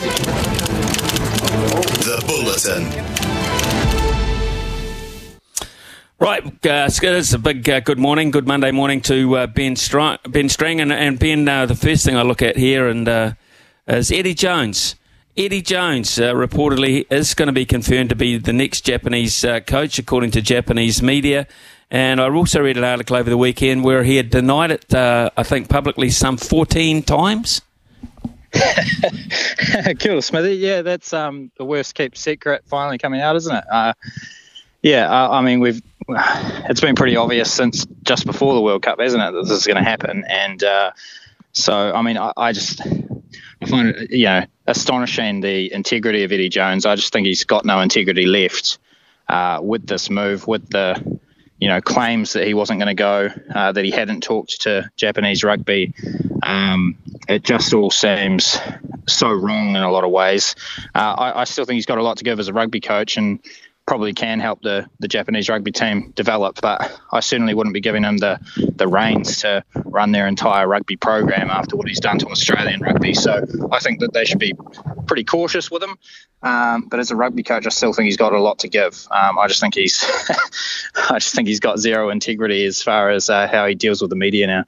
The Bulletin. Right, uh, it's a big uh, good morning, good Monday morning to uh, Ben, Str- ben Strang. And, and Ben, uh, the first thing I look at here and uh, is Eddie Jones. Eddie Jones uh, reportedly is going to be confirmed to be the next Japanese uh, coach, according to Japanese media. And I also read an article over the weekend where he had denied it, I think, publicly some 14 times. cool, Smithy. Yeah, that's um, the worst kept secret finally coming out, isn't it? Uh, yeah, uh, I mean, we've it's been pretty obvious since just before the World Cup, hasn't it, that this is going to happen? And uh, so, I mean, I, I, just I find it, you know, astonishing the integrity of Eddie Jones. I just think he's got no integrity left uh, with this move, with the you know claims that he wasn't going to go, uh, that he hadn't talked to Japanese rugby. Um, it just all seems so wrong in a lot of ways. Uh, I, I, still think he's got a lot to give as a rugby coach and probably can help the, the Japanese rugby team develop, but I certainly wouldn't be giving him the, the reins to run their entire rugby program after what he's done to Australian rugby. So I think that they should be pretty cautious with him. Um, but as a rugby coach, I still think he's got a lot to give. Um, I just think he's, I just think he's got zero integrity as far as uh, how he deals with the media now.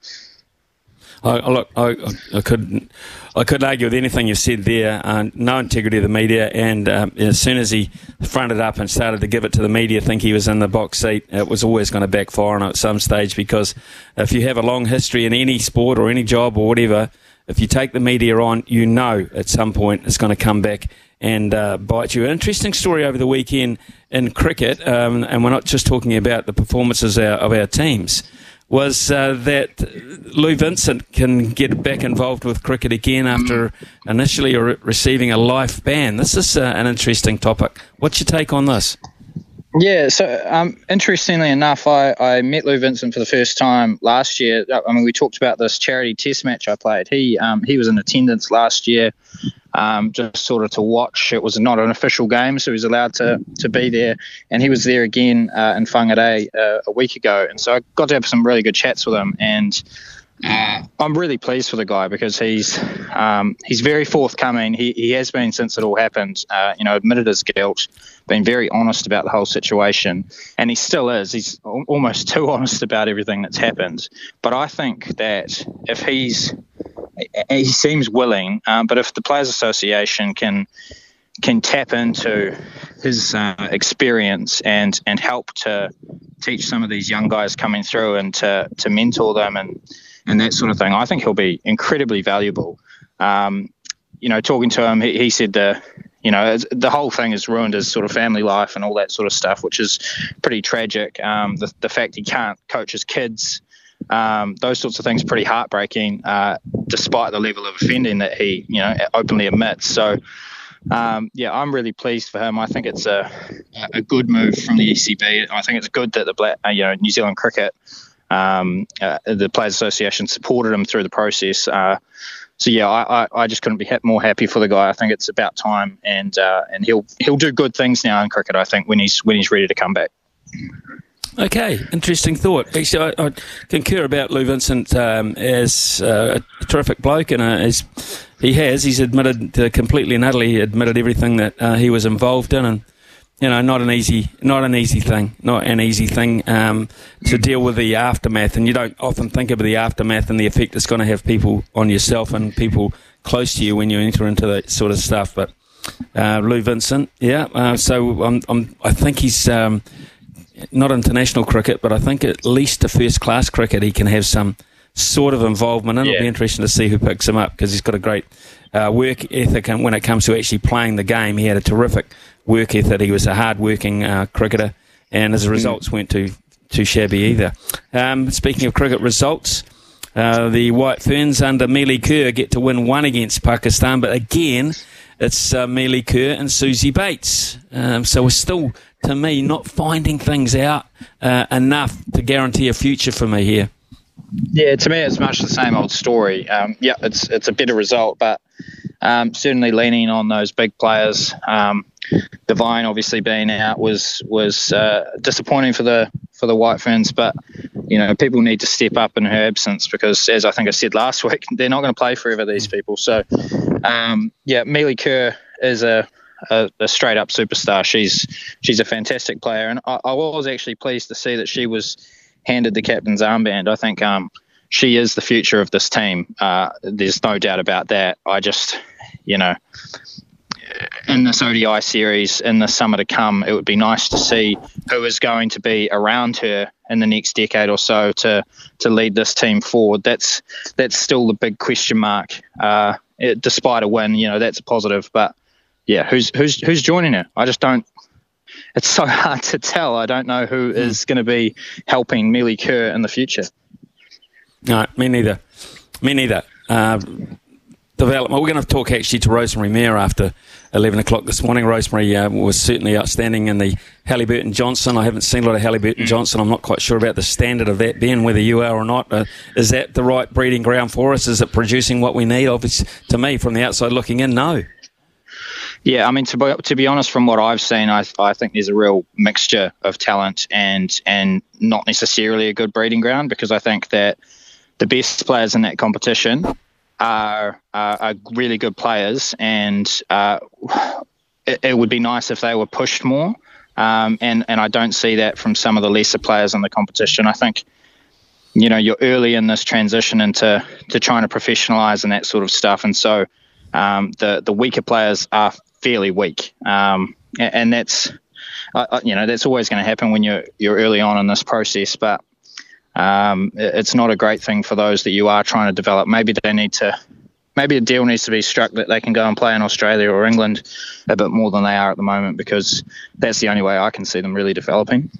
I, look, I, I, couldn't, I couldn't argue with anything you said there. Uh, no integrity of the media, and um, as soon as he fronted up and started to give it to the media, think he was in the box seat, it was always going to backfire on at some stage. Because if you have a long history in any sport or any job or whatever, if you take the media on, you know at some point it's going to come back and uh, bite you. An interesting story over the weekend in cricket, um, and we're not just talking about the performances of our, of our teams was uh, that Lou Vincent can get back involved with cricket again after initially re- receiving a life ban. This is uh, an interesting topic. What's your take on this? Yeah, so um, interestingly enough, I, I met Lou Vincent for the first time last year. I mean, we talked about this charity test match I played. He um, he was in attendance last year um, just sort of to watch. It was not an official game, so he was allowed to to be there, and he was there again uh, in Whangarei uh, a week ago, and so I got to have some really good chats with him, and uh, I'm really pleased for the guy because he's um, he's very forthcoming. He, he has been since it all happened. Uh, you know, admitted his guilt, been very honest about the whole situation, and he still is. He's almost too honest about everything that's happened. But I think that if he's he seems willing, um, but if the Players Association can can tap into his uh, experience and and help to teach some of these young guys coming through and to to mentor them and and that sort of thing, I think he'll be incredibly valuable. Um, you know, talking to him, he, he said the you know the whole thing has ruined his sort of family life and all that sort of stuff, which is pretty tragic. Um, the the fact he can't coach his kids um, those sorts of things are pretty heartbreaking, uh, despite the level of offending that he, you know, openly admits. So, um, yeah, I'm really pleased for him. I think it's a a good move from the ECB. I think it's good that the Black, uh, you know, New Zealand Cricket, um, uh, the Players Association supported him through the process. Uh, so yeah, I, I, I, just couldn't be more happy for the guy. I think it's about time, and uh, and he'll he'll do good things now in cricket. I think when he's when he's ready to come back. Okay, interesting thought. Actually, I, I concur about Lou Vincent um, as uh, a terrific bloke, and uh, as he has, he's admitted uh, completely and utterly admitted everything that uh, he was involved in, and you know, not an easy, not an easy thing, not an easy thing um, to deal with the aftermath. And you don't often think about the aftermath and the effect it's going to have people on yourself and people close to you when you enter into that sort of stuff. But uh, Lou Vincent, yeah. Uh, so I'm, I'm, i think he's um, not international cricket, but I think at least a first class cricket he can have some sort of involvement And Yeah. It'll be interesting to see who picks him up because he's got a great uh, work ethic and when it comes to actually playing the game. He had a terrific work ethic. He was a hard-working uh, cricketer, and as a results mm. weren't too too shabby either. Um, speaking of cricket results, uh, the White Ferns under Melie Kerr get to win one against Pakistan, but again, it's uh, Melie Kerr and Suzie Bates. Um, so we're still, to me, not finding things out uh, enough to guarantee a future for me here. Yeah, to me, it's much the same old story. Um, yeah, it's it's a better result, but um, certainly leaning on those big players. Um, Devine obviously being out was was uh, disappointing for the for the White Ferns, but you know people need to step up in her absence because, as I think I said last week, they're not going to play forever. These people. So, um, yeah, Melie Kerr is a, a, a, straight up superstar. She's she's a fantastic player, and I, I, was actually pleased to see that she was handed the captain's armband. I think um, she is the future of this team. Uh, there's no doubt about that. I just, you know, in this ODI series in the summer to come, it would be nice to see who is going to be around her in the next decade or so to to lead this team forward. That's that's still the big question mark. Uh, it, despite a win, you know that's a positive, but yeah, who's who's who's joining it? I just don't. It's so hard to tell. I don't know who hmm. is going to be helping Melie Kerr in the future. No, me neither. Me neither. Uh, development. We're going to talk actually to Rosemary Mair after 11 o'clock this morning. Rosemary uh, was certainly outstanding in the Hallyburton Johnstone. I haven't seen a lot of Hallyburton Johnstone. I'm not quite sure about the standard of that, Ben, whether you are or not. Uh, is that the right breeding ground for us? Is it producing what we need? Obviously, to me, from the outside looking in, no. Yeah, I mean to be, to be honest, from what I've seen, I, I think there's a real mixture of talent and and not necessarily a good breeding ground because I think that the best players in that competition are, are, are really good players, and uh, it, it, would be nice if they were pushed more. Um, and and I don't see that from some of the lesser players in the competition. I think you know you're early in this transition into to trying to professionalize and that sort of stuff, and so um, the the weaker players are fairly weak, um, and, that's uh, you know that's always going to happen when you're you're early on in this process, but um, it's not a great thing for those that you are trying to develop. Maybe they need to, maybe a deal needs to be struck that they can go and play in Australia or England a bit more than they are at the moment because that's the only way I can see them really developing.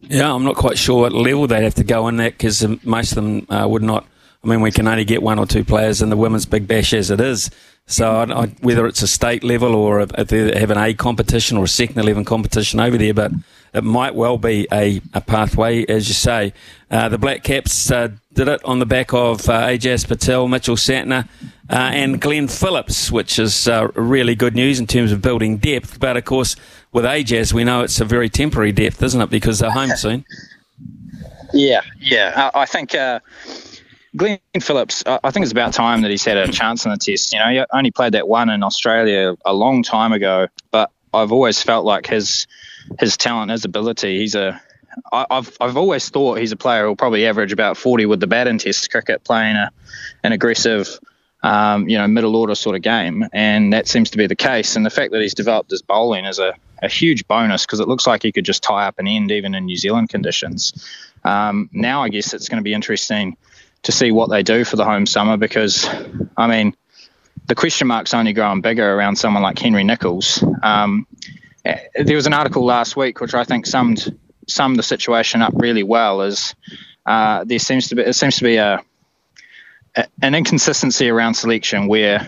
Yeah, I'm not quite sure what level they'd have to go in that because most of them uh, would not. I mean, we can only get one or two players in the women's big bash as it is. So I, I, whether it's a state level or if they have an A competition or a second eleven competition over there, but it might well be a, a pathway, as you say. Uh, the Black Caps uh, did it on the back of uh, Ajaz Patel, Mitchell Santner, uh, and Glenn Phillips, which is uh, really good news in terms of building depth. But of course, with Ajaz, we know it's a very temporary depth, isn't it? Because they're home soon. Yeah, yeah. I, I think. Glenn Phillips, I think it's about time that he's had a chance in the test. You know, he only played that one in Australia a long time ago, but I've always felt like his his talent, his ability. He's a I, I've I've always thought he's a player who'll probably average about 40 with the bat in Test cricket, playing a an aggressive, um, you know, middle order sort of game, and that seems to be the case. And the fact that he's developed his bowling is a, a huge bonus because it looks like he could just tie up an end even in New Zealand conditions. Um, now I guess it's going to be interesting to see what they do for the home summer because, I mean, the question mark's only growing bigger around someone like Henry Nicholls. Um, there was an article last week which I think summed summed the situation up really well. Is uh, there seems to be it seems to be a, a an inconsistency around selection where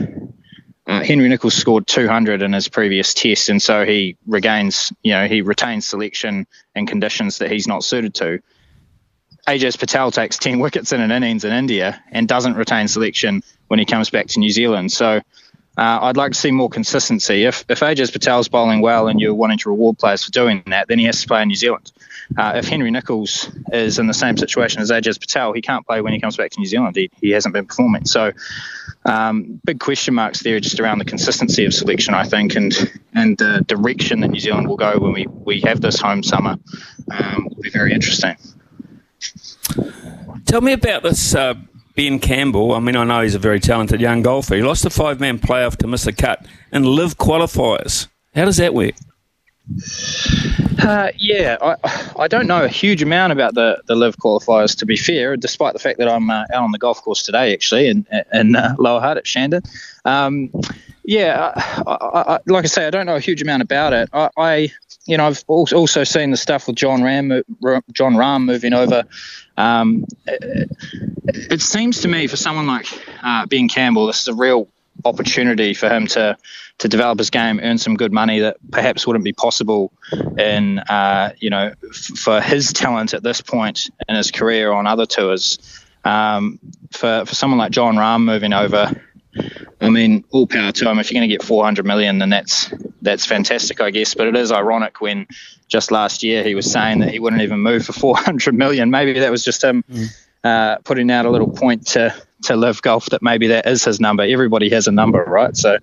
uh, Henry Nicholls scored 200 in his previous test, and so he regains, you know, he retains selection in conditions that he's not suited to. Ajaz Patel takes 10 wickets in an innings in India and doesn't retain selection when he comes back to New Zealand. So uh, I'd like to see more consistency. If if Ajaz Patel's bowling well and you're wanting to reward players for doing that, then he has to play in New Zealand. Uh, if Henry Nicholls is in the same situation as Ajaz Patel, he can't play when he comes back to New Zealand. He, he hasn't been performing. So um, big question marks there just around the consistency of selection, I think. And and the direction that New Zealand will go when we, we have this home summer um, will be very interesting. Tell me about this uh, Ben Campbell. I mean, I know he's a very talented young golfer. He lost the five man playoff to miss a cut and LIV qualifiers. How does that work? Uh, yeah, I, I don't know a huge amount about the, the LIV qualifiers, to be fair, despite the fact that I'm uh, out on the golf course today, actually, in, in uh, Lower Hutt at Shandon. Um, yeah, I, I, like I say, I don't know a huge amount about it. I, you know, I've also seen the stuff with Jon Rahm, Jon Rahm moving over. Um, it, it, seems to me for someone like uh, Ben Campbell, this is a real opportunity for him to to develop his game, earn some good money that perhaps wouldn't be possible in uh, you know f- for his talent at this point in his career on other tours. Um, for for someone like Jon Rahm moving over, I mean, all power to him. If you're going to get 400 million, then that's that's fantastic, I guess. But it is ironic when just last year he was saying that he wouldn't even move for 400 million. Maybe that was just him mm. uh, putting out a little point to to LIV golf that maybe that is his number. Everybody has a number, right? So,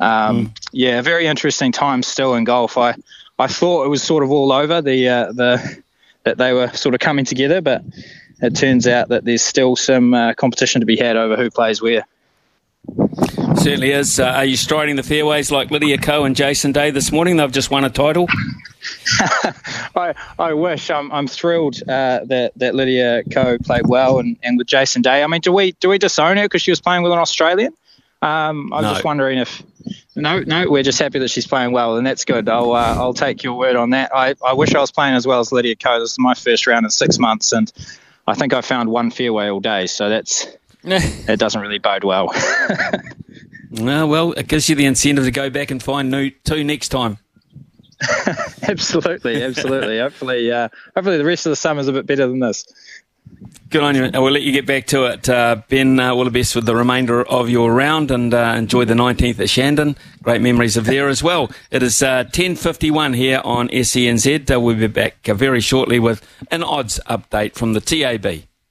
um, mm. yeah, very interesting time still in golf. I I thought it was sort of all over the uh, the that they were sort of coming together, but it turns out that there's still some uh, competition to be had over who plays where. Certainly is. Uh, are you striding the fairways like Lydia Ko and Jason Day this morning? They've just won a title. I, I wish. I'm, I'm thrilled uh, that that Lydia Ko played well and, and with Jason Day. I mean, do we do we disown her because she was playing with an Australian? Um, I'm no. just wondering if no, no, we're just happy that she's playing well, and that's good. I'll uh, I'll take your word on that. I, I wish I was playing as well as Lydia Ko. This is my first round in six months, and I think I found one fairway all day, so that's it doesn't really bode well. no, well, it gives you the incentive to go back and find new two next time. absolutely, absolutely. hopefully, uh, hopefully the rest of the summer is a bit better than this. Good on you. We'll let you get back to it. Uh, ben, uh, all the best with the remainder of your round and uh, enjoy the 19th at Shandon. Great memories of there as well. It is 10.51 uh, here on SENZ. Uh, we'll be back uh, very shortly with an odds update from the TAB.